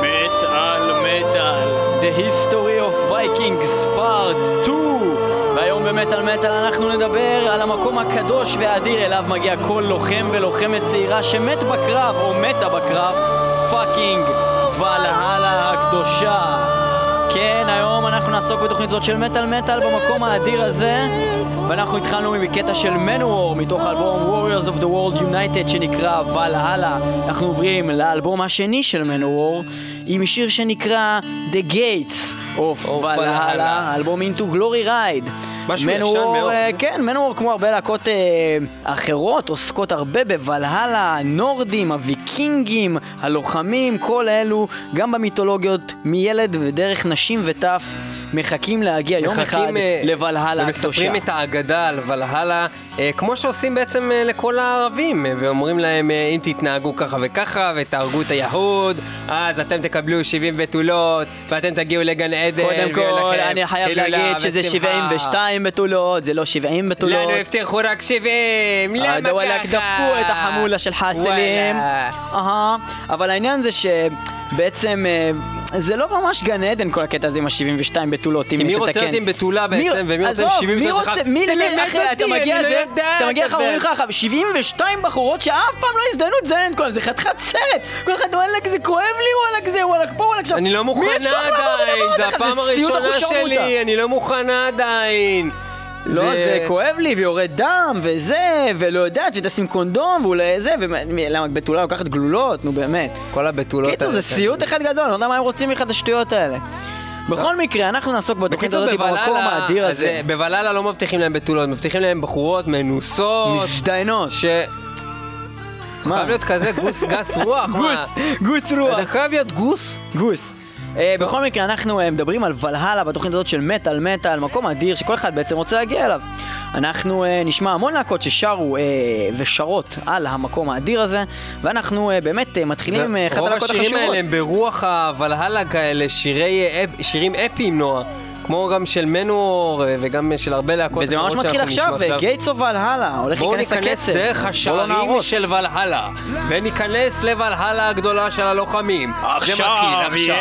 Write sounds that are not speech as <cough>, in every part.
מטאל מטאל, The History of Vikings Part 2 והיום במטאל מטאל אנחנו נדבר על המקום הקדוש והאדיר אליו מגיע כל לוחם ולוחמת צעירה שמת בקרב או מתה בקרב fucking ולהלה הקדושה כן, היום אנחנו נעסוק בתוכנית זאת של מטאל מטאל במקום האדיר הזה ואנחנו התחלנו מקטע של Manowar מתוך האלבום Warriors of the World United שנקרא ולהלה אנחנו עוברים לאלבום השני של מנוור עם שיר שנקרא The Gates of ולהלה, אלבום Into Glory Ride משהו ישן מאוד. אה, כן, מנוור כמו הרבה להקות אה, אחרות עוסקות הרבה בוולהלה, הנורדים, הוויקינגים, הלוחמים, כל אלו גם במיתולוגיות מילד ודרך נשים וטף מחכים להגיע יום אחד אה, לוולהלה הקדושה. ומספרים את האגדה על ולהלה, אה, כמו שעושים בעצם אה, לכל הערבים, אה, ואומרים להם, אה, אם תתנהגו ככה וככה, ותהרגו את היהוד, אז אתם תקבלו 70 בתולות, ואתם תגיעו לגן עדן, קודם כל, אני חייב להגיד שזה ושמחה. 72 בתולות, זה לא 70 בתולות. לנו הבטיחו רק 70, למה ככה? דפקו את החמולה של חאסלים. אהה, אבל העניין זה שבעצם אה, זה לא ממש גן עדן כל הקטע הזה עם ה-72 בתולות, אם כי מי תתקן. רוצה להיות עם בתולה בעצם, ומי רוצה עם עזוב, 70 מי בתולות שלך? רוצה, מי, אחי, אתה מגיע לזה, לא יודעת אתה מגיע לך. אומרים לך, עכשיו, 72 בחורות שאף פעם לא הזדיינו את זה, כל זה חתיכת סרט, כל אחד וואלכ זה כואב לי, וואלכ זה, וואלכ פה, וואלכ שם. אני לא מוכנה עדיין, זה? הפעם הראשונה. שלי, אני לא מוכנה עדיין. לא, זה כואב לי, ויורד דם, וזה, ולא יודעת, ותשים קונדום, ואולי זה, ולמה בתולה לוקחת גלולות, נו באמת. כל הבתולות קיצור, זה. סיוט אחד גדול, אני לא יודע מה הם רוצים ממך את השטויות האלה. בכל מקרה, אנחנו נעסוק בתוכנית הזאת במקום האדיר הזה. אה, בוולאלה לא מבטיחים להם בתולות, מבטיחים להם בחורות מנוסות, מזדיינות. ש... מה? חייב להיות כזה גוס גס רוח, <laughs> מה? גוס, גוס רוח. אתה חייב להיות גוס? גוס. אה, בכל מקרה, אנחנו אה, מדברים על ולהלה בתוכנית הזאת של מטאל מטאל, מקום אדיר שכל אחד בעצם רוצה להגיע אליו. אנחנו אה, נשמע המון להקות ששרו ושרות על המקום האדיר הזה, ואנחנו באמת מתחילים עם אחת רוב הלהקות השירים החשובות. האלה הם ברוח הוולהלה כאלה, שירים אפיים נועה. כמו גם של Manowar אה, וגם של הרבה להקות וזה ממש מתחיל עכשיו, Gates of Valhalla, הולך בואו להיכנס ניכנס הכסף. דרך בואו השערים. של ולהלה, וניכנס לוולהלה הגדולה של הלוחמים. זה עכשיו, מתחיל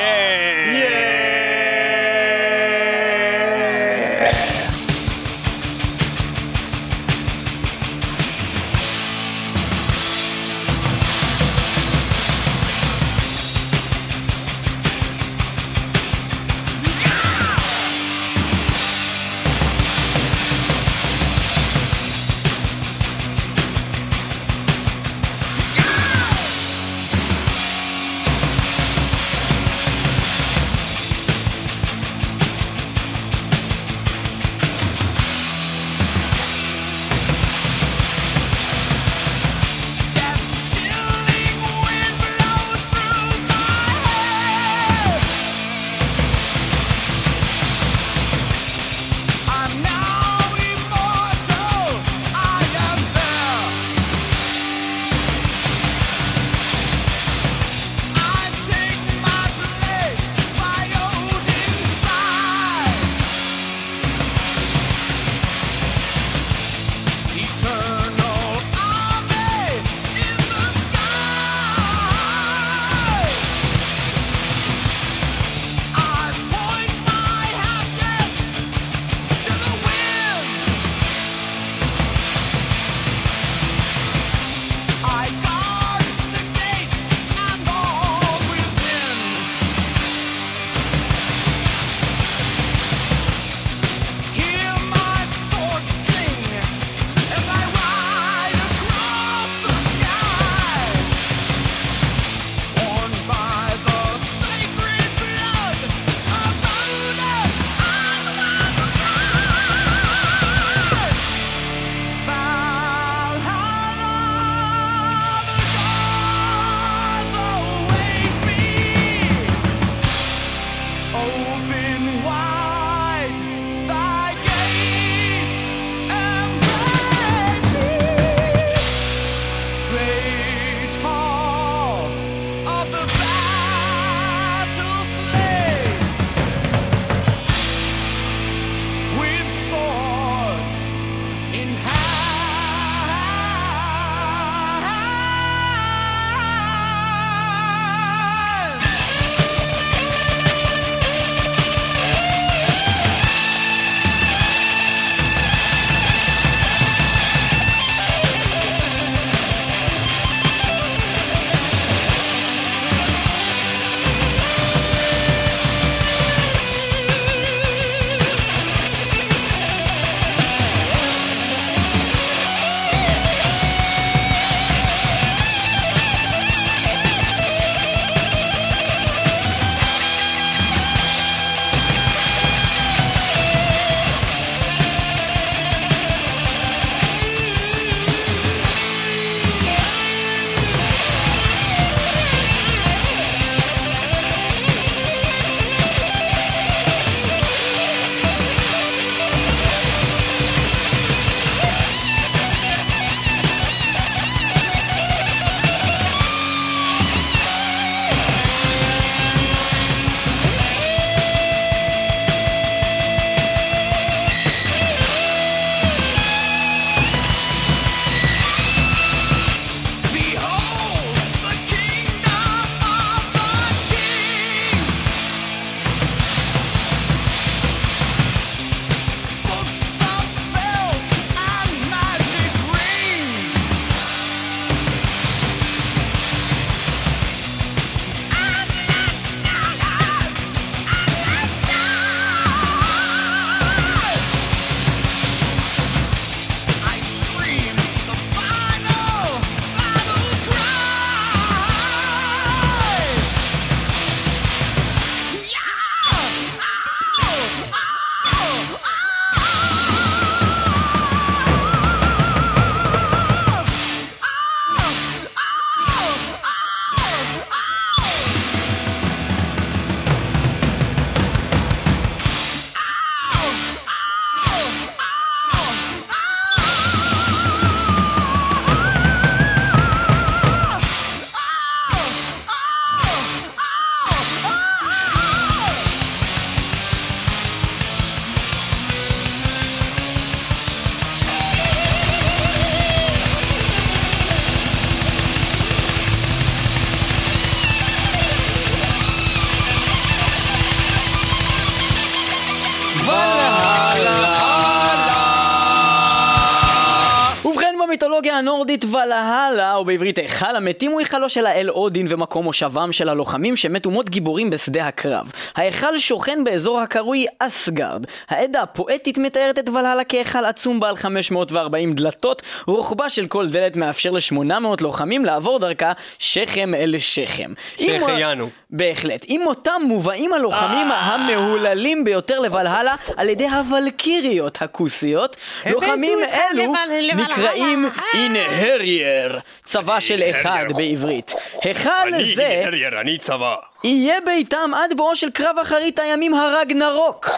או בעברית היכל המתים, הוא היכלו של האל אודין ומקום מושבם של הלוחמים שמתו מות גיבורים בשדה הקרב. ההיכל שוכן באזור הקרוי אסגרד. העדה הפואטית מתארת את ולהלה כהיכל עצום בעל 540 דלתות, רוחבה של כל דלת מאפשר ל-800 לוחמים לעבור דרכה שכם אל שכם. שהחיינו. בהחלט. עם מותם מובאים הלוחמים המהוללים ביותר לוולהלה על ידי הוולקיריות הכוסיות. לוחמים אלו. נקראים אינהרייר, צבא של אחד בעברית. היכל זה אני צבא. יהיה ביתם עד בואו של קרב אחרית הימים הרגנרוק.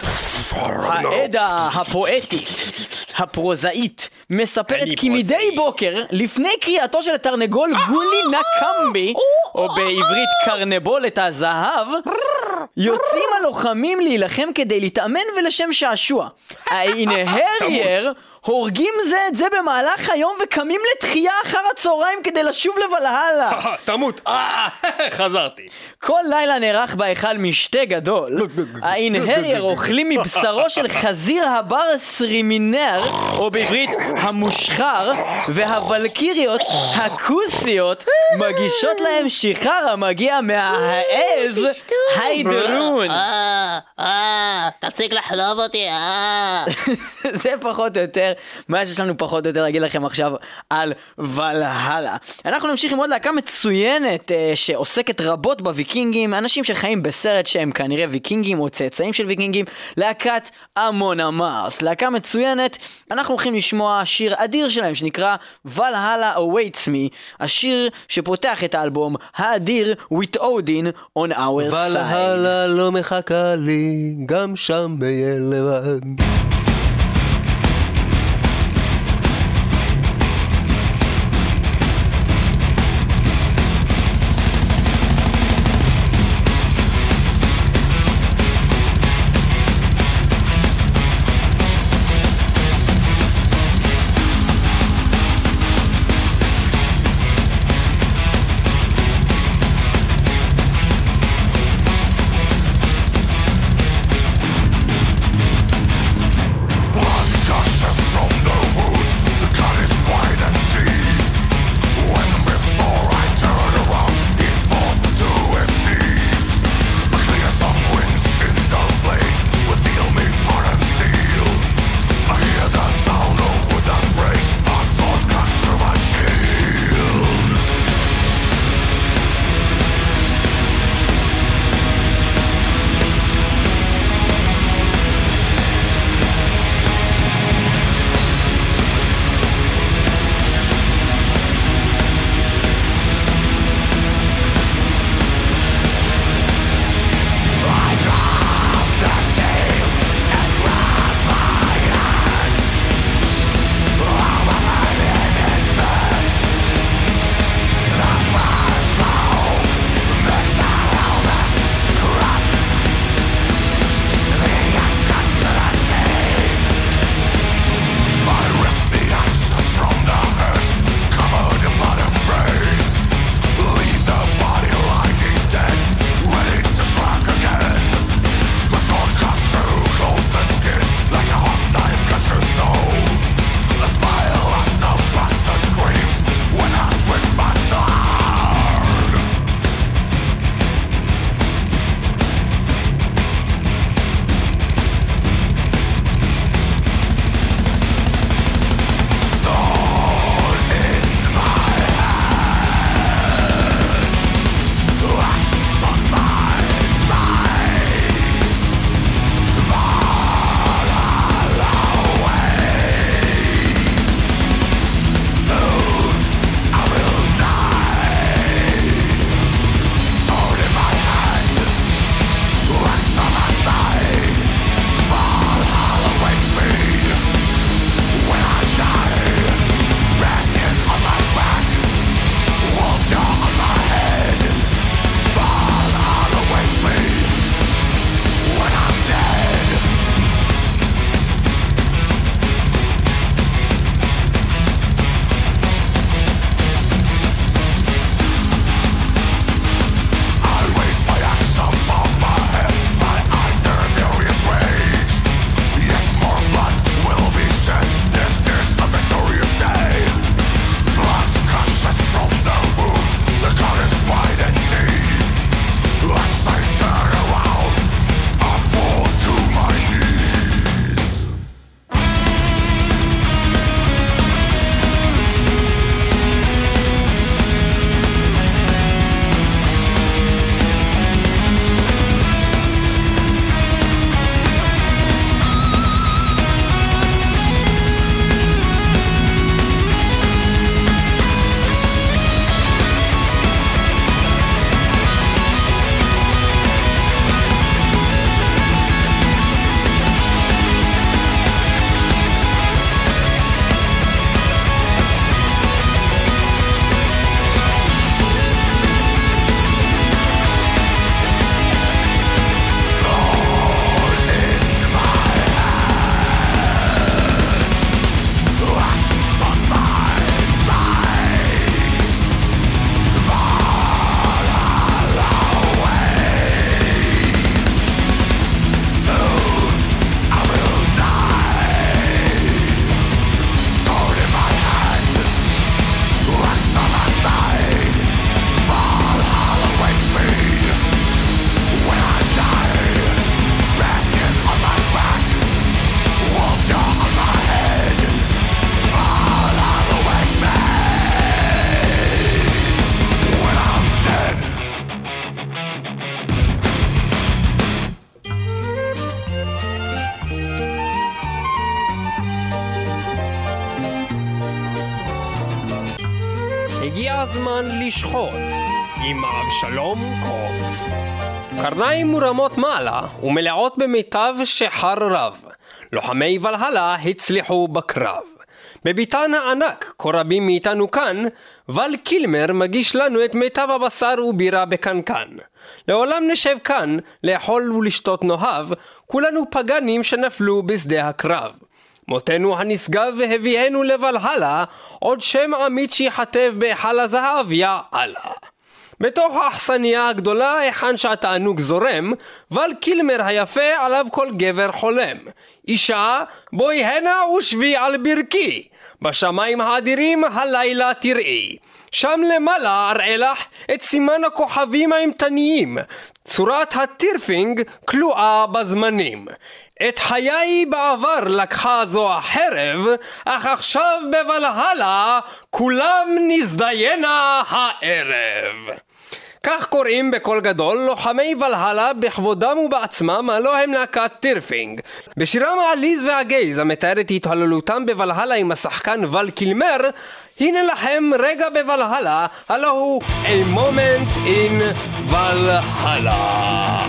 העדה הפואטית, הפרוזאית, מספרת כי מדי. בוקר, לפני קריאתו של התרנגול גולי נקמבי, או בעברית קרנבולת הזהב, יוצאים הלוחמים להילחם כדי להתאמן ולשם שעשוע. האינהרייר הורגים זה את זה במהלך היום וקמים לתחייה אחר הצהריים כדי לשוב לוולהלה. <laughs> תמות. אה, <laughs> חזרתי. כל לילה נערך בהיכל משתה גדול. האינהרייר אוכלים מבשרו של <laughs> חזיר הבר סרימינר, או בעברית המושחר, והוולקיריות הכוסיות מגישות להם שיכר המגיע מהעז היידרון. אה, אה, תפסיק לחלוב אותי, אה. זה פחות או יותר מה שיש לנו פחות או יותר להגיד לכם עכשיו על ולהלה. אנחנו נמשיך עם עוד להקה מצוינת אה, שעוסקת רבות בוויקינגים, אנשים שחיים בסרט שהם כנראה ויקינגים או צאצאים של ויקינגים, להקת אמון אמארס. להקה מצוינת, אנחנו הולכים לשמוע שיר אדיר שלהם שנקרא ולהלה awaits me, השיר שפותח את האלבום האדיר With Odin on our side. ולהלה לא מחכה לי, גם שם אהיה לבד. לשחוט, עם אבשלום קוף. קרניים מורמות מעלה ומלאות במיטב שחר רב. לוחמי ולהלה הצליחו בקרב. בביתן הענק, כה רבים מאיתנו כאן, ול קילמר מגיש לנו את מיטב הבשר ובירה בקנקן. לעולם נשב כאן, לאכול ולשתות נאהב, כולנו פגנים שנפלו בשדה הקרב. מותנו הנשגב והביאנו לבלהלה, עוד שם עמית שיחטב בהיכל הזהב, יא אללה. בתוך האכסניה הגדולה היכן שהתענוג זורם, ול קילמר היפה עליו כל גבר חולם. אישה, בואי הנה ושבי על ברכי, בשמיים האדירים הלילה תראי. שם למעלה אראה לך את סימן הכוכבים האימתניים, צורת הטירפינג כלואה בזמנים. את חיי בעבר לקחה זו החרב, אך עכשיו בוולהלה כולם נזדיינה הערב. כך קוראים בקול גדול לוחמי ולהלה בכבודם ובעצמם, הלא הם להקת טירפינג. בשירם העליז והגייז המתאר את התהללותם בוולהלה עם השחקן ול קילמר, הנה לכם רגע בוולהלה, הלא הוא A Moment in Valhalla.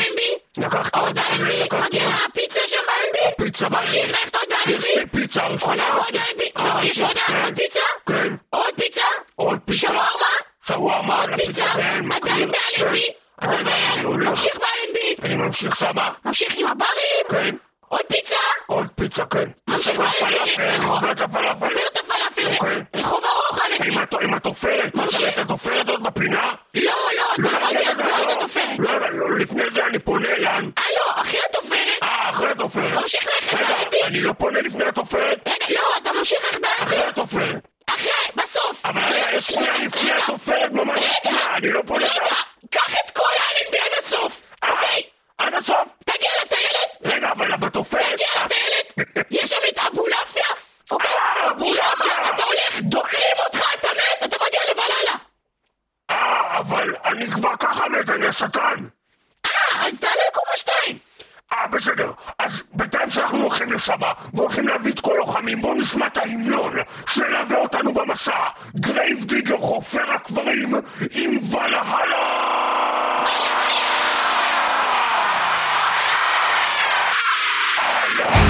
אלנבי. עוד באלנבי. לקחתי, עוד באלנבי. מגיע הפיצה שם באלנבי. פיצה ממשיך ללכת עוד באלנבי. יש לי פיצה. הולך עוד באלנבי. לא, יש עוד פיצה. כן. עוד פיצה. עוד פיצה. שווארמה. שווארמה עוד פיצה. כן, באלנבי. עובר. ממשיך באלנבי. אני ממשיך שמה. ממשיך עם הברים. כן. עוד פיצה. עוד פיצה, כן. ממשיך באלנבי. רחוב. הפלאפל. את הפלאפל. אוקיי. רחוב ארוך אלנבי. עם הת- עם התופרת, זה, את התופרת עוד בפינה? לפני זה אני פונה לאן? אה, לא, אחרי התופרת. אה, אחרי התופרת. ממשיך רגע, באלנבי. אני לא פונה לפני התופרת? רגע, לא, אתה ממשיך ללכת אחרי. התופרת. אחרי, בסוף. אבל יש שנייה לפני התופרת, ממש שנייה, אני לא פונה... רגע, קח את כל האלנבי עד הסוף, אוקיי? עד הסוף. תגיע לטיילת, רגע, אבל בתופרת... תגיע לטיילת. יש שם את אבולעפיה, אוקיי? שם אתה הולך, דוקרים אותך, אתה מת, אתה מגיע לבללה. אה, אבל אני כבר ככה מת, אני השטן. אז תעלה לקומה שתיים. אה, בסדר. אז בינתיים שאנחנו הולכים לשם, והולכים להביא את כל לוחמים, בואו נשמע את ההמנון שילווה אותנו במסע. Grave Digger חופר הקברים עם ולהלה! Lightning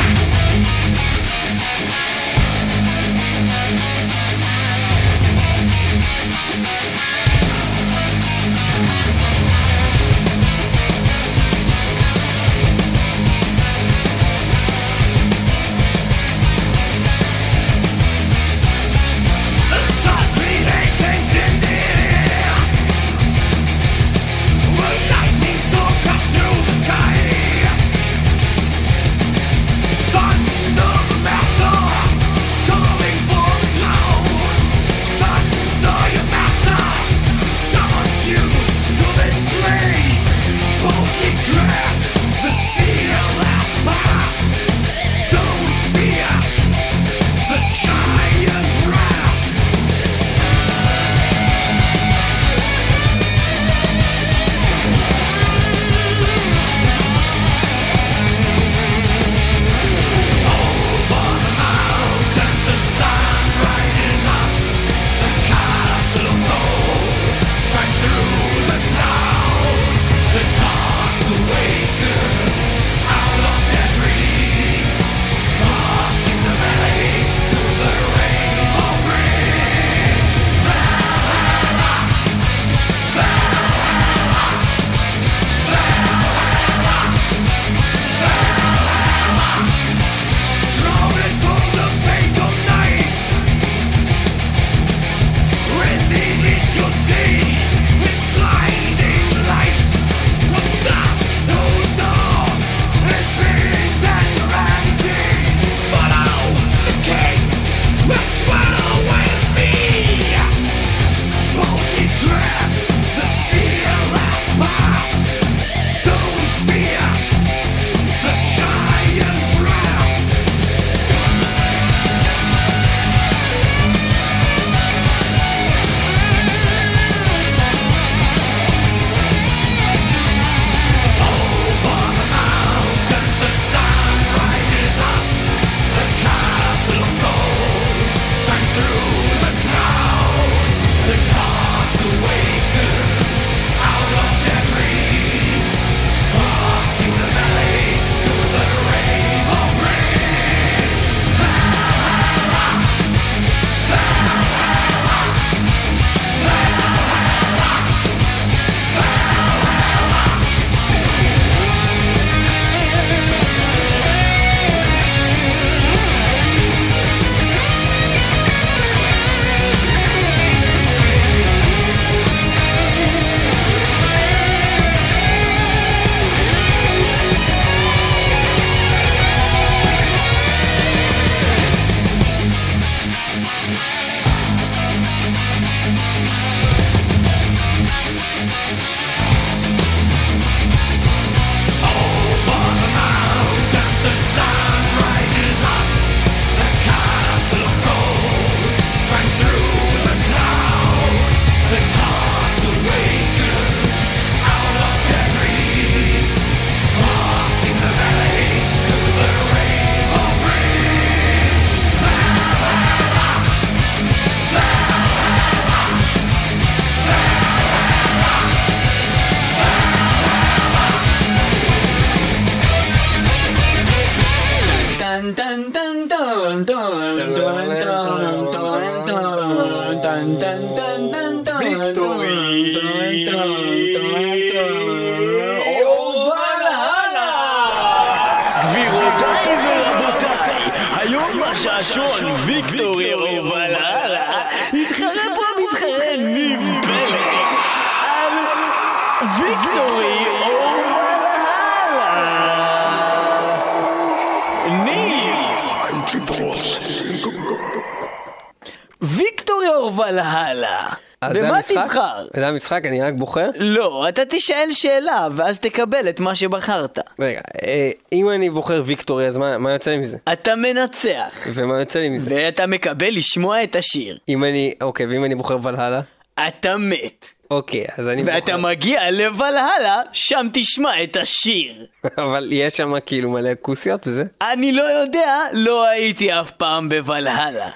תבחר? זה המשחק, אני רק בוחר? לא, אתה תשאל שאלה ואז תקבל את מה שבחרת רגע, אה, אם אני בוחר ויקטורי, אז מה מה יוצא לי מזה? אתה מנצח ומה יוצא לי מזה? ואתה מקבל לשמוע את השיר אם אני, אוקיי, ואם אני בוחר ולהלה? אתה מת אוקיי, אז אני ואתה בוחר... מגיע לוולהלה, שם תשמע את השיר. <laughs> אבל יש שם כאילו מלא כוסיות וזה? אני לא יודע, לא הייתי אף פעם בוולהלה.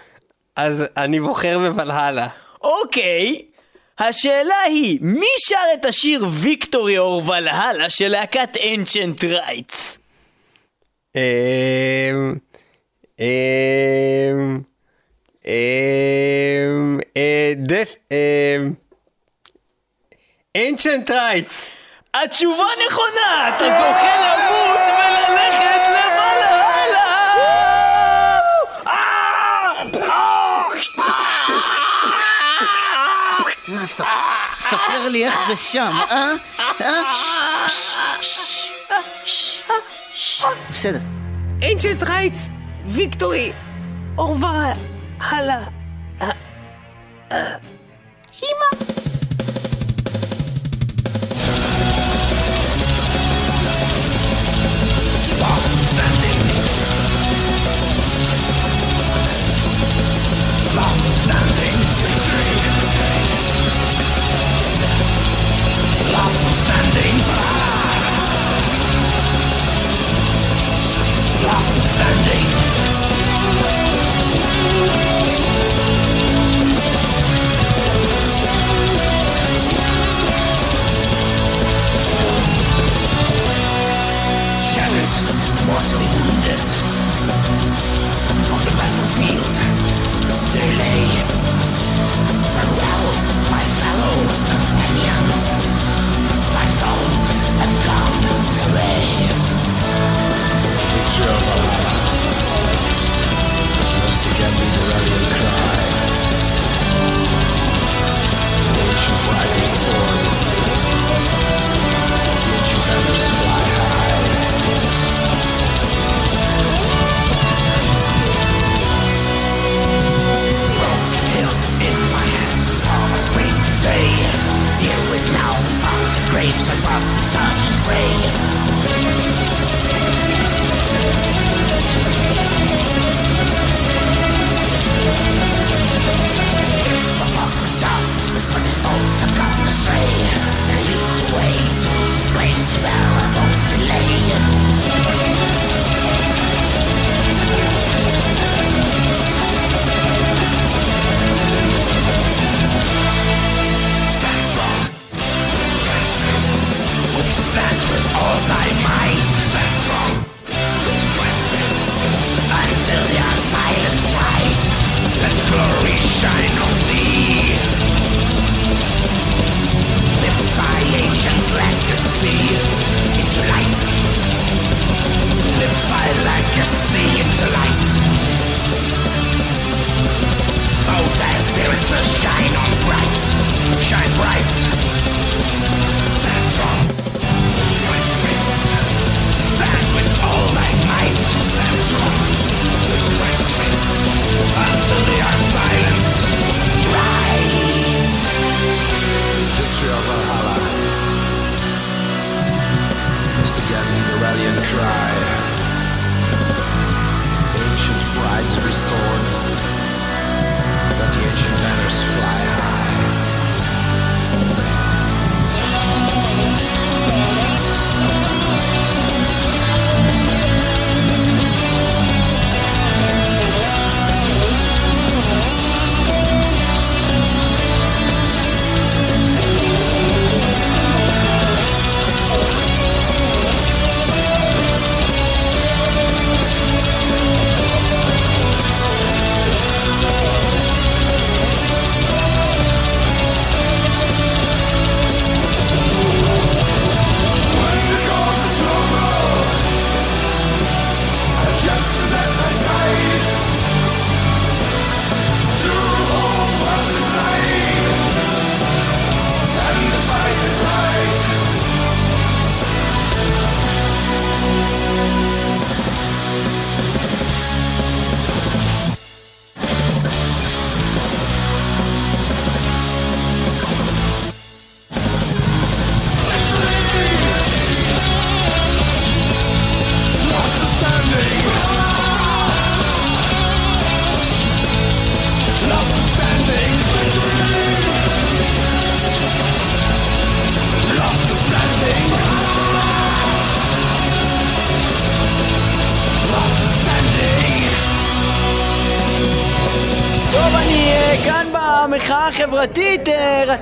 אז אני בוחר בוולהלה. אוקיי, השאלה היא, מי שר את השיר ויקטורי אור ולהלה של להקת אנצ'נט רייטס? אמ... אמ... אמ... אה... אמ... ancient rights. התשובה נכונה! אתה זוכה למות וללכת לוולהלה! ספר לי איך זה שם, אה? אה? בסדר.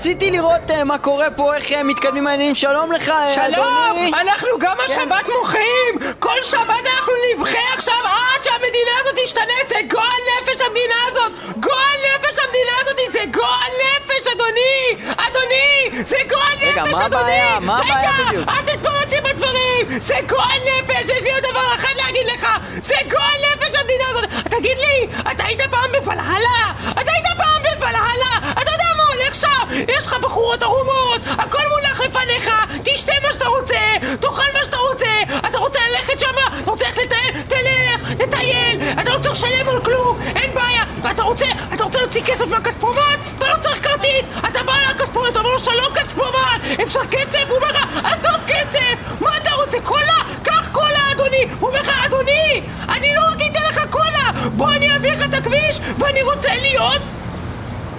רציתי לראות אה, מה קורה פה, איך אה, מתקדמים העניינים. שלום לך, אה, שלום! אדוני. אנחנו גם השבת מוחים! כל שבת אנחנו נבחה עכשיו עד שהמדינה הזאת תשתנה! זה גועל נפש המדינה הזאת! גועל נפש המדינה הזאת! זה גועל נפש, אדוני! אדוני! זה גועל רגע, נפש, מה אדוני! הבעיה? מה הבעיה בדיוק? רגע, אל תתפרצי בדברים! זה גועל נפש! יש לי עוד דבר אחד להגיד לך! זה גועל נפש המדינה הזאת! תגיד לי, אתה היית פעם בוולהלה? אתה היית פעם בוולהלה? אתה יודע מה הולך שם? יש לך בחורות ערומות! הכל מונח לפניך! תשתה מה שאתה רוצה! תאכל מה שאתה רוצה! אתה רוצה ללכת שם? אתה רוצה ללכת לטייל? תלך! תטייל! אתה לא צריך לשלם על כלום! אין בעיה! אתה רוצה, אתה רוצה להוציא כסף מהכספומט? אתה לא צריך כרטיס! אתה בא לכספומט, אתה אומר לו שלום כספומט! אפשר כסף? הוא אומר לך, עזוב כסף! מה אתה רוצה? קולה? קח קולה אדוני! הוא אומר לך, אדוני! אני לא אתן לך קולה! בוא אני אעביר לך את הכביש ואני רוצה להיות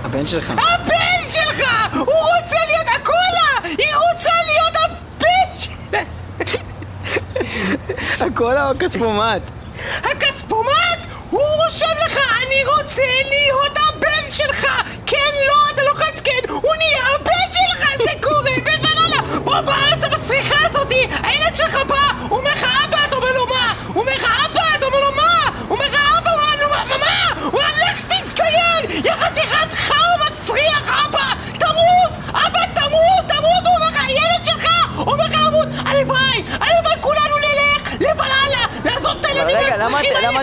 הבן שלך. הבן שלך! הוא רוצה להיות הקולה! היא רוצה להיות הבן שלך! הכל הכספומט. הכספומט! הוא רושם לך, אני רוצה להיות הבן שלך! כן, לא, אתה לוחץ כן, הוא נהיה הבן שלך! זה קורה בוונאלה! בוא בארץ המסריחה הזאתי! הילד שלך בא! אומר לך אבא! אתה אומר לו מה? הוא אומר לך אבא! אתה אומר לו מה? הוא אומר לך אבא! הוא אומר לו מה? מה? מה? הוא אומר לך תזדיין! יא חתיכת חרא מסריח! אבא! תמות! אבא תמות! תמות! הוא אומר לך הילד שלך! הוא אומר לך למות! הלוואי! הלוואי כולנו נלך לוולהלה! נעזוב את הילדים רגע, למה המסריחים את- האלה למה אתם עושים כל כך- ונלך לוולהלה!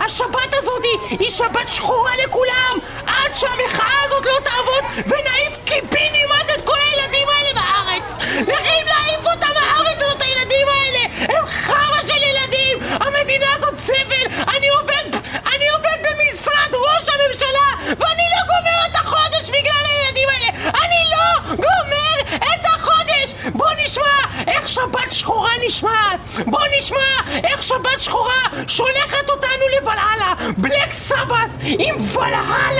השבת הזאת היא שבת שחורה לכולם! עד שהמחאה הזאת לא תעבוד ונעיף קיבינימט את כל הילדים האלה בארץ! לכם להעיף אותם מהארץ הזאת, הילדים האלה! הם חרא של ילדים! המדינה הזאת זבל! אני עובד, אני עובד במשרד ראש הממשלה ואני לא גומר את החודש בגלל הילדים האלה! אני לא גומר את החודש! בוא נשמע איך שבת שחורה נשמעת! בוא נשמע איך שבת שחורה שולחת אותנו לוולהלה! בלק סבת עם ולהלה! The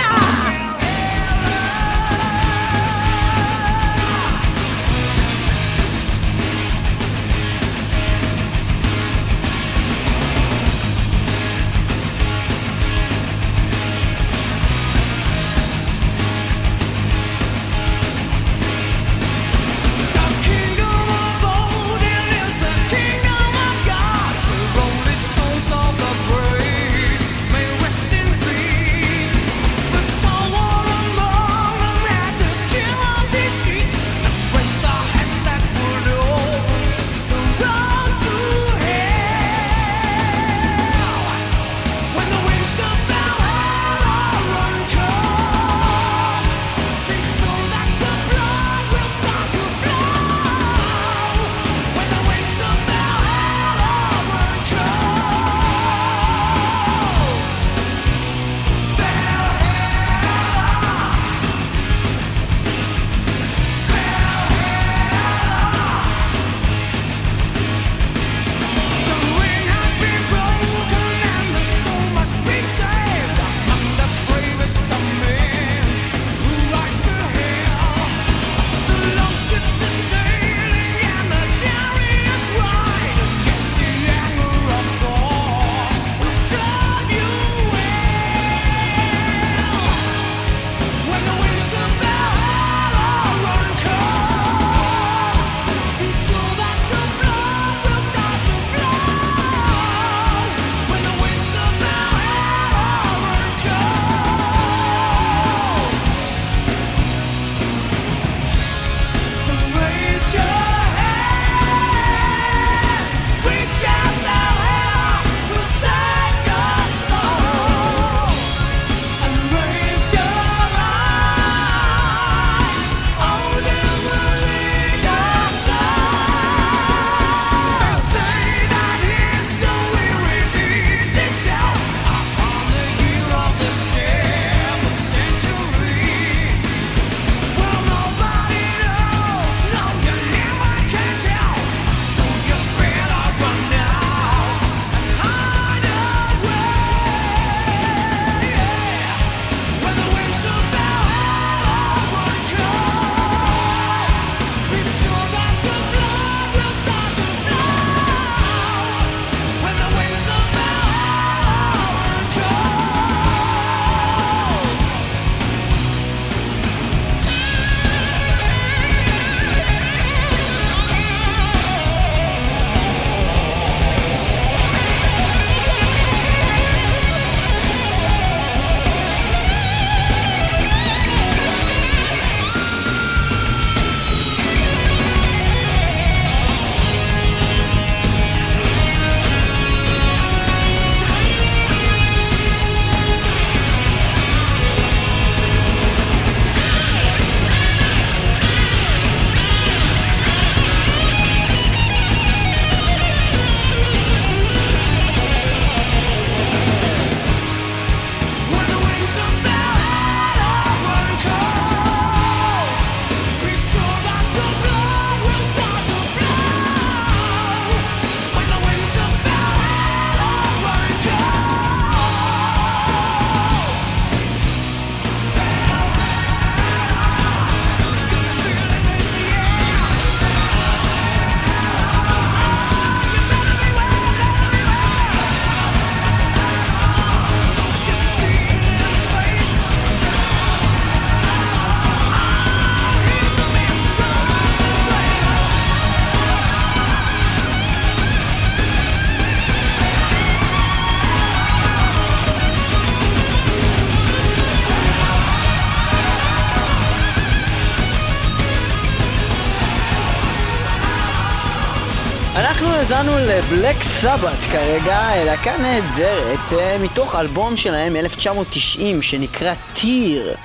לבלק סבת כרגע, להקה נהדרת, אה, מתוך אלבום שלהם מ-1990 שנקרא טיר.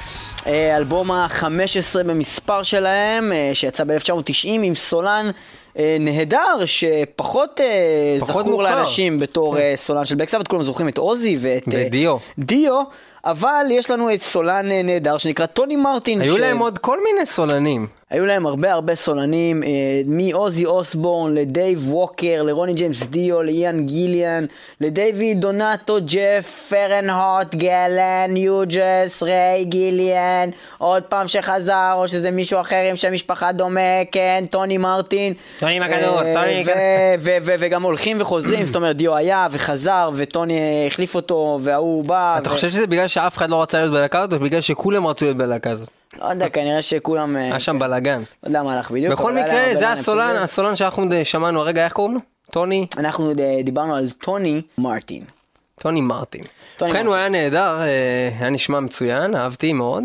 אה, אלבום ה-15 במספר שלהם, אה, שיצא ב-1990 עם סולן נהדר, שפחות פחות זכור מוכר. לאנשים בתור אה, סולן של בלק סבת, כולם זוכרים את עוזי ואת... ודיו. דיו, אבל יש לנו את סולן נהדר שנקרא טוני מרטין. היו ש- להם עוד כל מיני סולנים. היו להם הרבה הרבה סולנים, אה, מעוזי אוסבורן לדייב ווקר, לרוני ג'יימס דיו, לאיאן גיליאן, לדייוויד דונטו, ג'ף פנהולט, גלן יוז, ריי גיליאן, עוד פעם שחזר, או שזה מישהו אחר עם שם משפחה דומה, כן, טוני מרטין. טוני מקדור, אה, טוני ו- וגם הולכים וחוזרים, זאת אומרת דיו היה וחזר, וטוני החליף אותו, וההוא בא. אתה חושב שזה בגלל שאף אחד לא רצה להיות בלהקה הזאת, או בגלל שכולם רצו להיות בלהקה הזאת? לא יודע, כנראה שכולם... אה, היה שם בלאגן. לא יודע מה הלך בדיוק. בכל מקרה, זה הסולן. הסולן שאנחנו שמענו הרגע, איך קוראים לו? טוני? אנחנו דיברנו על טוני מרטין. טוני מרטין. ובכן, הוא. היה נהדר, אה, היה נשמע מצוין, אהבתי מאוד.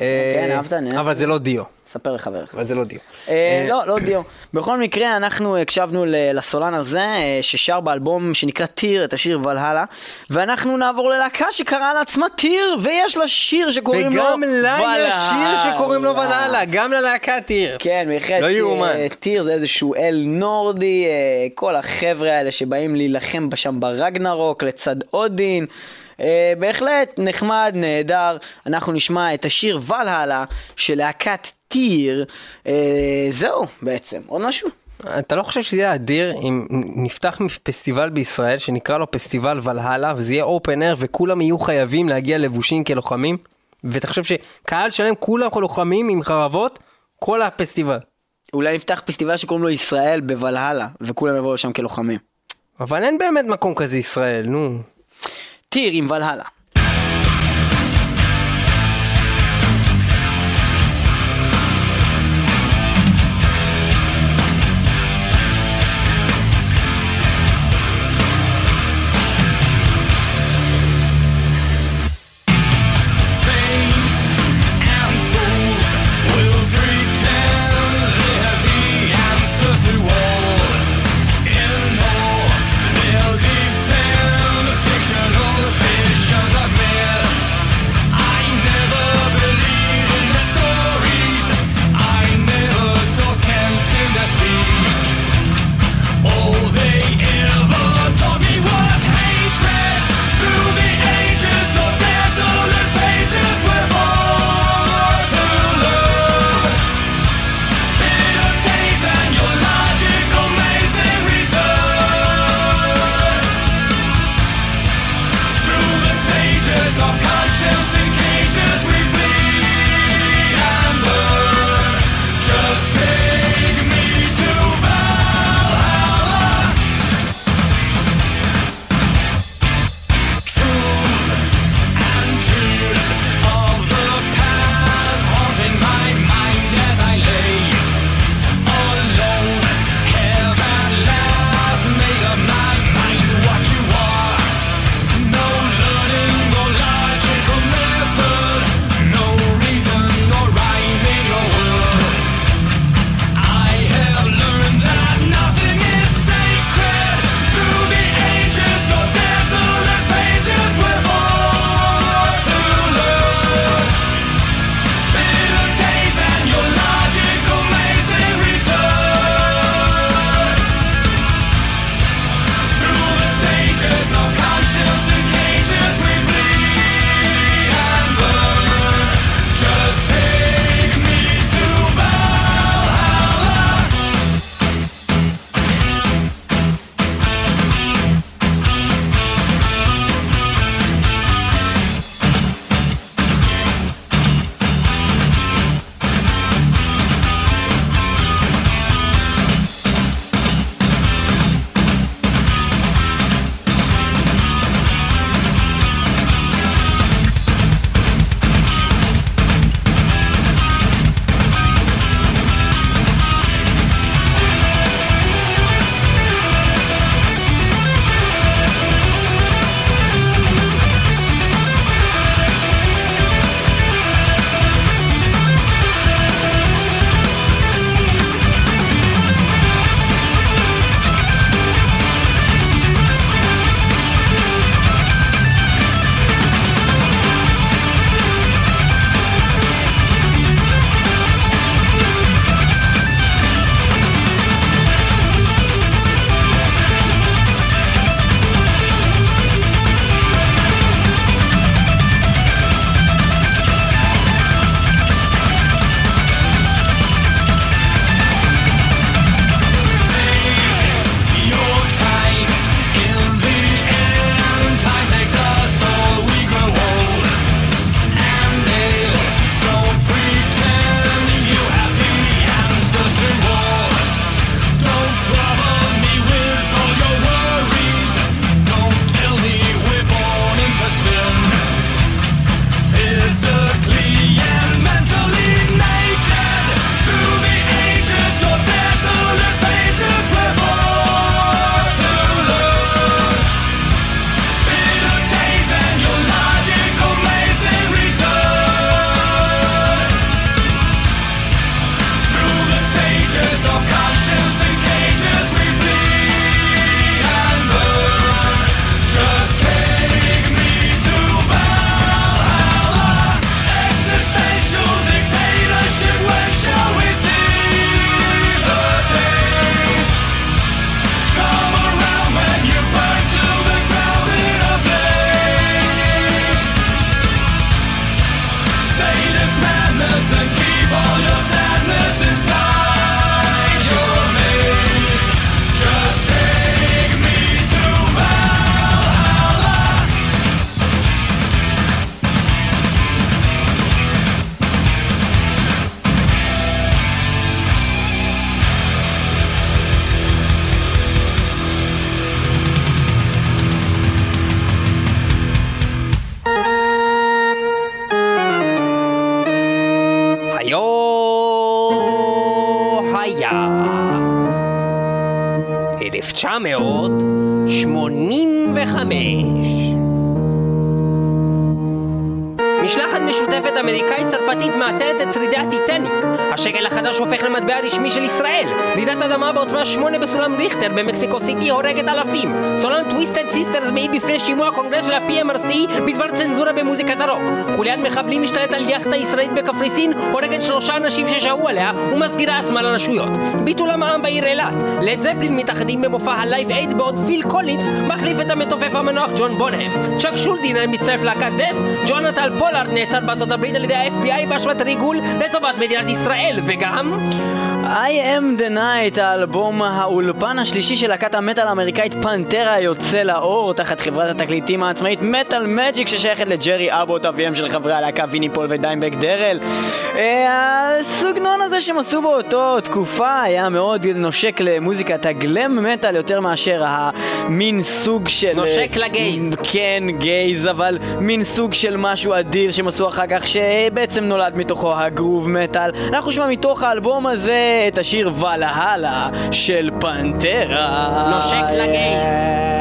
אה, כן, אהבת, נהדר. אבל זה לא דיו. ספר לחברך. אבל זה לא דיו. אה, לא, לא דיו. בכל מקרה, אנחנו הקשבנו לסולן הזה, אה, ששר באלבום שנקרא טיר, את השיר ולהלה, ואנחנו נעבור ללהקה שקראה לעצמה טיר, ויש לה שיר שקוראים לו וגם לה יש שיר ולהלה. שקוראים לו ולהלה, גם ללהקה טיר. כן, בהחלט. לא יאומן. אה, טיר זה איזשהו אל נורדי, אה, כל החבר'ה האלה שבאים להילחם שם ברגנרוק לצד אודין. אה, בהחלט נחמד, נהדר. אנחנו נשמע את השיר ולהלה של להקת טיר. אה, זהו, בעצם. עוד משהו? אתה לא חושב שזה יהיה אדיר אם נפתח פסטיבל בישראל שנקרא לו פסטיבל ולהלה וזה יהיה אופן אייר וכולם יהיו חייבים להגיע לבושים כלוחמים? ואתה חושב שקהל שלם כולם לוחמים עם חרבות? כל הפסטיבל. אולי נפתח פסטיבל שקוראים לו ישראל בוולהלה, וכולם יבואו לשם כלוחמים. אבל אין באמת מקום כזה ישראל, נו. טיר עם ולהלה. במקסיקו סיטי הורגת אלפים. סולן Twisted Sister מעיד בפני שימוע קונגרס של ה-PMRC בדבר צנזורה במוזיקת הרוק. חוליית מחבלים משתלט על יאכטה ישראלית בקפריסין, הורגת שלושה אנשים ששהו עליה ומסגירה עצמה לרשויות. ביטול המע"מ בעיר אילת. Led Zeppelin מתאחדים במופע ה Live Aid בעוד פיל קולינס מחליף את המתופף המנוח ג'ון בונהם. צ'אק שולדינר מצטרף להקת Death, ג'ונתן פולארד נעצר בארצות הברית על ידי ה-FBI באשמת ריגול לטובת מדינת ישראל, וגם... I am the night, האלבום האולפן השלישי של להקת המטאל האמריקאית פנטרה יוצא לאור תחת חברת התקליטים העצמאית מטאל מג'יק ששייכת לג'רי אבוט אביהם של חברי הלהקה ויני פול ודיימבק דרל. אה, הסוגנון הזה שהם עשו באותו תקופה היה מאוד נושק למוזיקת הגלם מטאל יותר מאשר המין סוג של... נושק ל gays. כן, gays, אבל מין סוג של משהו אדיר שהם עשו אחר כך, שבעצם נולד מתוכו הגרוב מטאל. אנחנו נשמע מתוך האלבום הזה את השיר ולהלה של פנטרה. נושק ל gays.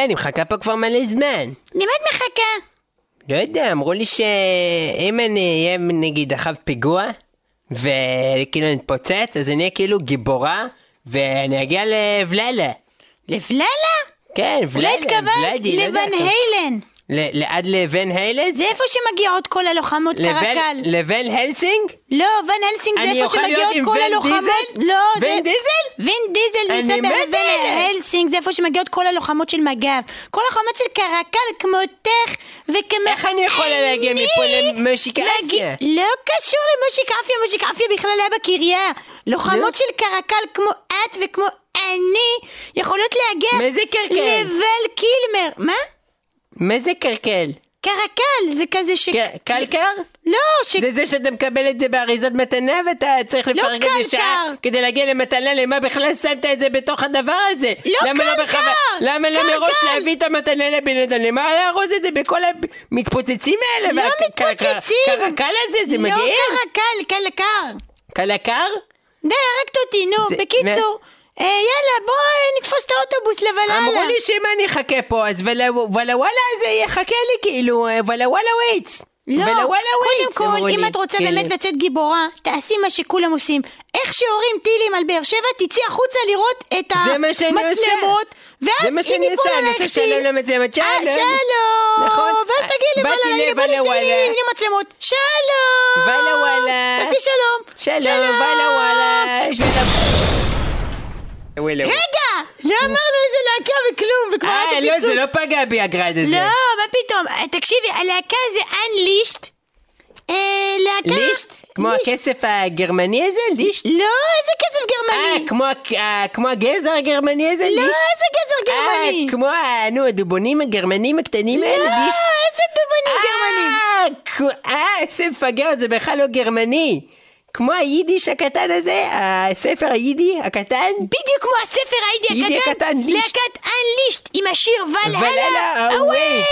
יודע, אני מחכה פה כבר מלא זמן. למה את מחכה? לא יודע, אמרו לי שאם אני אהיה נגיד אחר פיגוע, וכאילו נתפוצץ, אז אני אהיה כאילו גיבורה, ואני אגיע לבללה. לבללה? כן, אולי התכוונת ולדי, לא יודע לבן איך- היילן. ל- לעד לבן היילד? זה איפה שמגיעות כל הלוחמות קרקל. לבן הלסינג? לא, ון הלסינג זה איפה שמגיעות כל ון הלוחמות. לא, ון זה- דיזל? ון דיזל נמצא בוון. הלסינג, זה איפה שמגיעות כל הלוחמות של מג"ב. כל הלוחמות של קרקל כמותך וכמו... איך אני יכולה להגיע מפה למושיק אפיה? לא קשור למושיק אפיה, מושיק אפיה בכלל היה בקריה. לוחמות של קרקל כמו את וכמו אני יכולות להגיע... מה זה קרקל? לבל קילמר. מה? מה זה קרקל? קרקל, זה כזה ש... קלקר? לא, ש... זה זה שאתה מקבל את זה באריזות מתנה ואתה צריך לפרק את זה שעה. כדי להגיע למתנה, למה בכלל שמת את זה בתוך הדבר הזה? לא קלקר. למה לא קלקר. מראש להביא את המתנה לבן אדם? למה לארוז את זה בכל המתפוצצים האלה? לא מתפוצצים. קרקל הזה, זה מגעיל? לא קרקל, קלקר. קלקר? די, הרגת אותי, נו. בקיצור, יאללה, בוא נתפוס את האוטובוס לוולהלה. אמרו לי שאם אני אחכה פה, אז וואלה וואלה זה יחכה לי כאילו, אה, Valhalla awaits. לא, קודם כל, אם. את רוצה כאילו. באמת לצאת גיבורה, תעשי מה שכולם עושים. איך שיורים טילים על באר שבע, תצאי החוצה לראות את. המצלמות. ואז זה מה אם שאני עושה, אני עלייך עושה טיל- שלום למצלמות, אה, שלום. שלום. נכון. ואז אה, תגידי לי, וואלה, וואלה. לי מצלמות. שלום. וואלה וואלה. תעשי שלום. שלום, וואלה וואלה. רגע, לא אמרנו איזה להקה וכלום, וכבר אה, הייתי לא, פיצוץ. זה לא פגע בי הגרד הזה. לא, מה פתאום? אה, תקשיבי, הלהקה זה Unleashed. אה, להקה... לישט? כמו. הכסף הגרמני הזה? לישט? לא, איזה כסף אה, גרמני. אה, כמו הגזר הגרמני הזה? לא, לישט? איזה גזר גרמני. אה, כמו נו, הדובונים הגרמנים הקטנים לא, האלה? לישט? איזה דובנים גרמנים. אה, אה, איזה מפגר, זה בכלל לא גרמני. כמו היידיש הקטן הזה, הספר היידי הקטן. בדיוק כמו הספר היידי היידי הקטן. הקטן, לישט. להקת Unleashed עם השיר ולהלה. ולהלה, אווייט.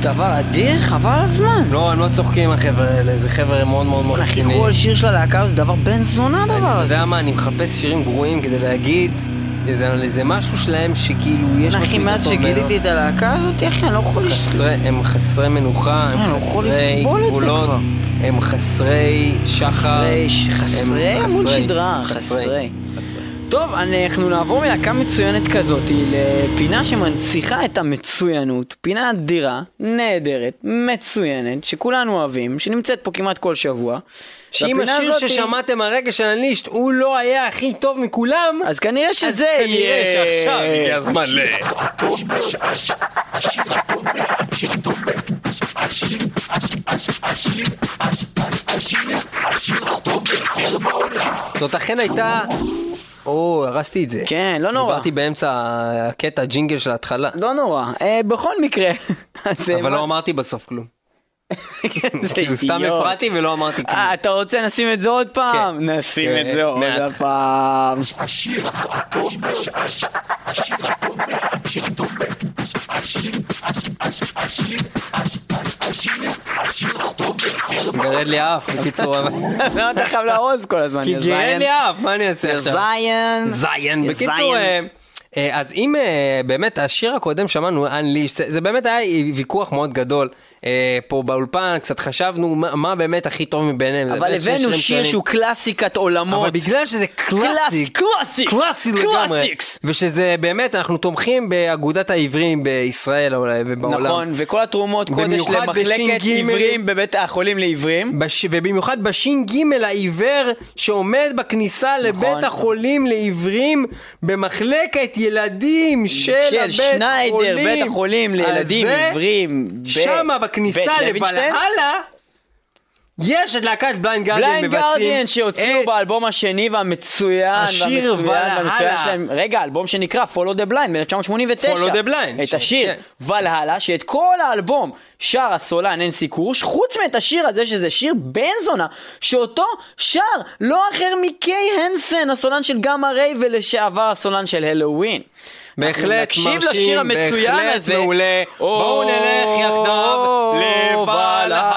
דבר אדיר, חבל על הזמן. לא, הם לא צוחקים החבר'ה האלה, זה חבר'ה מאוד מאוד מאוד רציניים. חיכו על שיר של הלהקה הזאת, זה דבר בן זונה הדבר אתה הזה. יודע מה, אני מחפש שירים גרועים כדי להגיד איזה, משהו שלהם שכאילו יש אחי, משהו מאז יותר טוב שגיליתי. את הלהקה הזאת, אחי, אני לא יכול לסבול. הם חסרי מנוחה, אני לא הם יכול חסרי גבולות. הם חסרי שחר. חסרי, חסרי עמוד שדרה, חסרי. טוב, אנחנו נעבור מלהקה מצוינת כזאת לפינה שמנציחה את המצוינות, פינה אדירה, נהדרת, מצוינת, שכולנו אוהבים, שנמצאת פה כמעט כל שבוע. שאם השיר הזאת- ששמעתם הרגע של הנישט הוא לא היה הכי טוב מכולם, אז כנראה שזה אז כנראה יהיה... שעכשיו הגיע הזמן ל... זאת אכן הייתה... או, הרסתי את זה. כן, לא נורא. דיברתי באמצע הקטע ג'ינגל של ההתחלה. לא נורא. אה, בכל מקרה. <laughs> אה, אבל מה- לא אמרתי בסוף כלום. איזה כאילו סתם. הפרעתי ולא אמרתי כלום. אה, אתה רוצה נשים את זה עוד פעם? כן. נשים כן, את זה עוד. פעם. השיר הטוב השיר הטוב השיר הטוב השיר השיר השיר השיר הטוב ביותר גרד לי האף, בקיצור. לא, <laughs> אתה חייב לארוז כל הזמן. כי גרד. לי האף, מה אני אעשה עכשיו? זיין. זיין. בקיצור. אה, אה, אז אם באמת השיר הקודם שמענו, Unleashed, זה, זה באמת היה ויכוח מאוד גדול. אה, פה באולפן קצת חשבנו מה, מה באמת הכי טוב מביניהם. אבל הבאנו שיר. שהוא קלאסיקת עולמות. אבל בגלל שזה קלאסי, קלאסי, קלאסי לגמרי. ושזה באמת, אנחנו תומכים באגודת העברים בישראל אולי, ובעולם. נכון, וכל התרומות קודש למחלקת בש"ג. עיוורים בבית החולים לעיוורים. בש... ובמיוחד בש"ג העיוור שעומד בכניסה נכון. לבית החולים לעיוורים במחלקת ילדים של, של הבית שניידר, חולים. בית החולים לילדים עיוורים. ב- שמה בכניסה בית לוינשטיין. יש את להקת בליינד גרדיאן בליינד מבצעים. גרדיאן שהוציאו את- באלבום השני והמצוין, השיר והמצוין. והמצוין שלהם, רגע, אלבום שנקרא Follow the Blind ב-1989. Follow the Blind, את השיר כן. ולהלה, שאת כל האלבום שר הסולן הנסי קורש, חוץ מאת השיר הזה שזה שיר בן זונה, שאותו שר לא אחר מקיי הנסן, הסולן של גמא ריי ולשעבר הסולן של הלואוין. בהחלט נקשיב מרשים, לשיר המצוין בהחלט הזה. מעולה. בואו נלך יחדיו לבלהלה.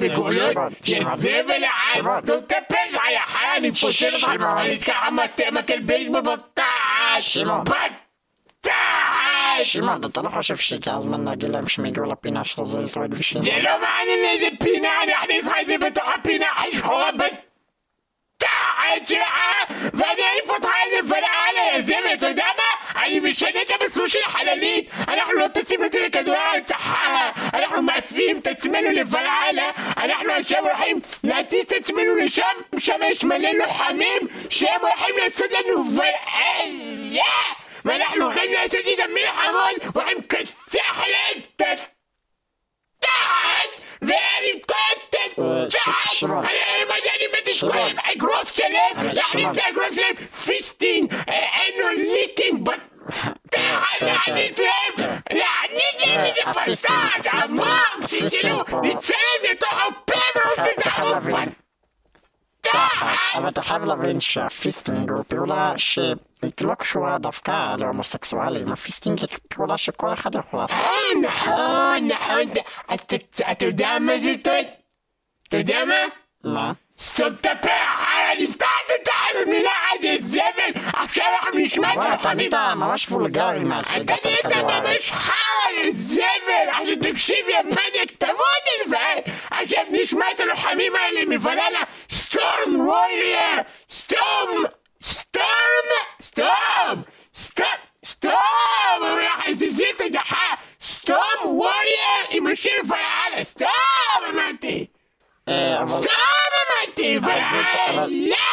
بيقولوا يتزبل عاد انت بيجع يا حاني فشل عليك عم تعمل البيسبول بطاش بطاش ما بتروحوا شوف شي كاز منا قلم مش ميقول لبينا شو زلت ود في شي زلو معني اللي بينا نحن صحيح بتوع بينا حش خوابت تعجع فانا يفوت هاي الفرقه אני משנה את המסלול של החללית אנחנו לא טסים יותר לכדור הארץ החרא אנחנו מעפילים את עצמנו לבלהלה אנחנו עכשיו הולכים להטיס את עצמנו לשם שם יש מלא לוחמים שהם הולכים לעשות לנו ולהלה ואנחנו הולכים לעשות איתם מלחמות והולכים לכסח להם את התחת את התחת. אני מה זה אני מת לתקוע להם אגרוף שלם להכניס שמעון. לאגרוף שלהם עמוק ה fisting שכאילו פה. נצא להם לתוך הפה להבין. בתחת אבל אתה חייב להבין שה fisting הוא פעולה שהיא לא קשורה דווקא להומוסקסואלים, ה fisting היא פעולה שכל אחד יכול לעשות. אה, נכון, נכון, אתה- יודע מה זה טוד? אתה יודע מה? מה? סתום את הפה, אחר, נפתח את המילה הזה זבל, עכשיו אנחנו נשמע את הלוחמים. נהיית ממש וולגרי מאז אתה נהיית. ממש חרא, זבל! עכשיו תקשיב, יא מניאק, תמות אלוהי! עכשיו נשמע את הלוחמים האלה מבללה סטורם וורייר! סטורם! סטורם! סטורם! סטורם! סטורם! זיט הדחה! סטורם וורייר עם השיר ולהלה! סטורם אמרתי! Eh, Vamos. right now.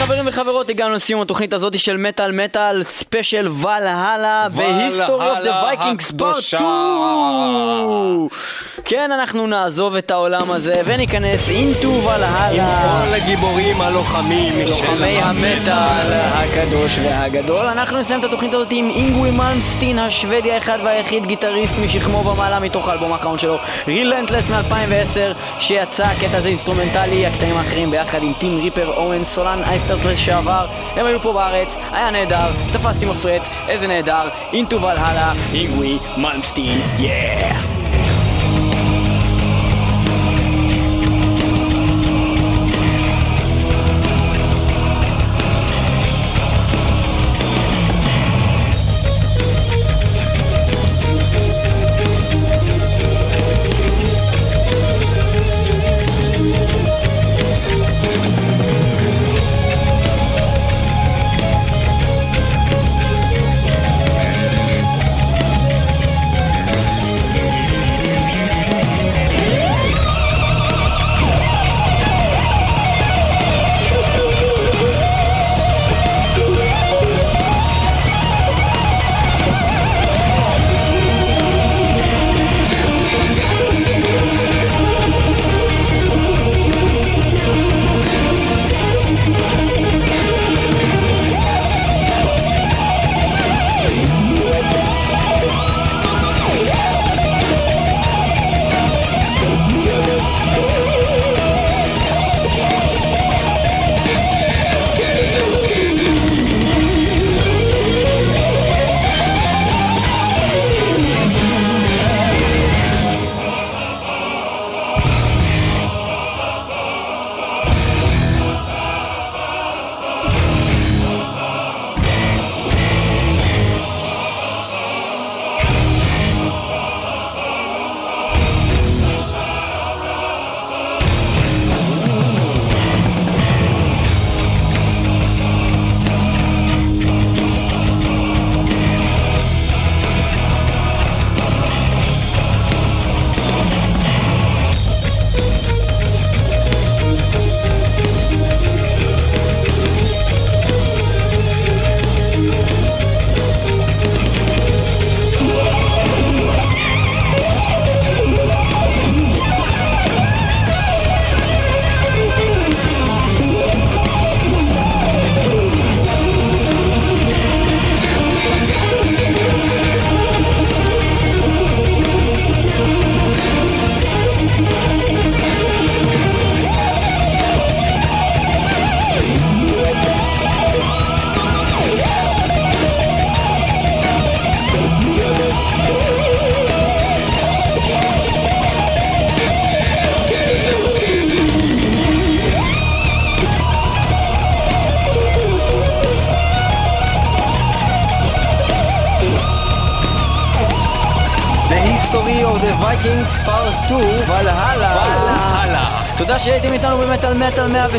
חברים וחברות, הגענו לסיום התוכנית הזאת של מטאל metal special ולהלה ו history of the Vikings part הקדושה. 2 כן, אנחנו נעזוב את העולם הזה וניכנס into עם ולהלה כל הגיבורים הלוחמים של לוחמי המטאל הקדוש והגדול. אנחנו נסיים את התוכנית הזאת עם אינגווי מלמסטין, השוודי האחד והיחיד, גיטריסט משכמו ומעלה מתוך האלבום האחרון שלו, רילנטלס מ-2010, שיצא הקטע הזה אינסטרומנטלי, הקטעים האחרים ביחד עם טים ריפר, אוונס סולן, אייסטרט לשעבר, הם היו פה בארץ, היה נהדר, תפסתי מפרט, איזה נהדר, אינטו ולהלה, אינגווי מלמסטין, יאה! History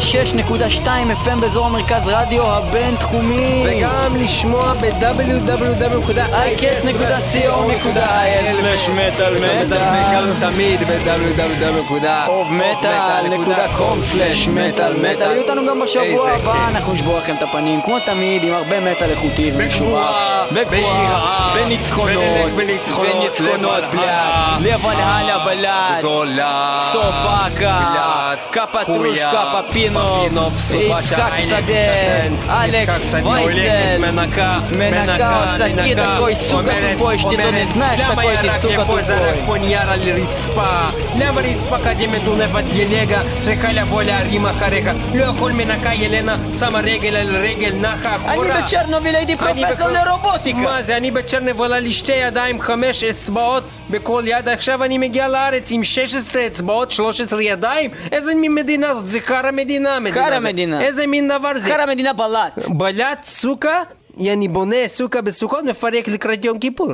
106.2 FM באזור המרכז רדיו הבינתחומי. וגם לשמוע ב-www.icast.co.il מטאל וגם תמיד ב-www.metal.com/מטאל מטאל. יהיו איתנו גם בשבוע הבא. אנחנו נשבור לכם את הפנים, כמו תמיד, עם הרבה מטאל איכותי ומשובח. בגבורה, ביראה, בניצחונות. ונלך בניצחונות, בניצחונות, לבלהה, בלעד. לבלהלה בלעד. גדולה, סובקה, בלעד, קפטרושקה, חויה, פפינוב, פפינוב, סובקה, יצחק איילת שדה, קטן, אלכס יצחק שדה הולכת, וייצל, מנקה, מנקה, שקית, מנקה, הכוי סוכה אומרת, טופוי, שתדעו, אומרת, נזנש, למה такой ירק ты, сука, פה זרק тупой? פה נייר על רצפה? למה רצפה קדימה מטונפת דילגה צריכה לבוא להרים אחריך? לא יכול מנקה ילנה שמה רגל על רגל נחה אחורה? אני לרובוטיקה. מה זה, אני בצ'רנבול על שתי ידיים, חמש אצבעות בכל יד, עכשיו אני מגיע לארץ עם 16 אצבעות, 13 ידיים? איזה מין מדינה זאת? זה חרא מדינה, מדינה. חרא זה. מדינה. איזה מין דבר זה? חרא מדינה בלט. בלט סוכה, אני בונה סוכה בסוכות, מפרק לקראת יום כיפור.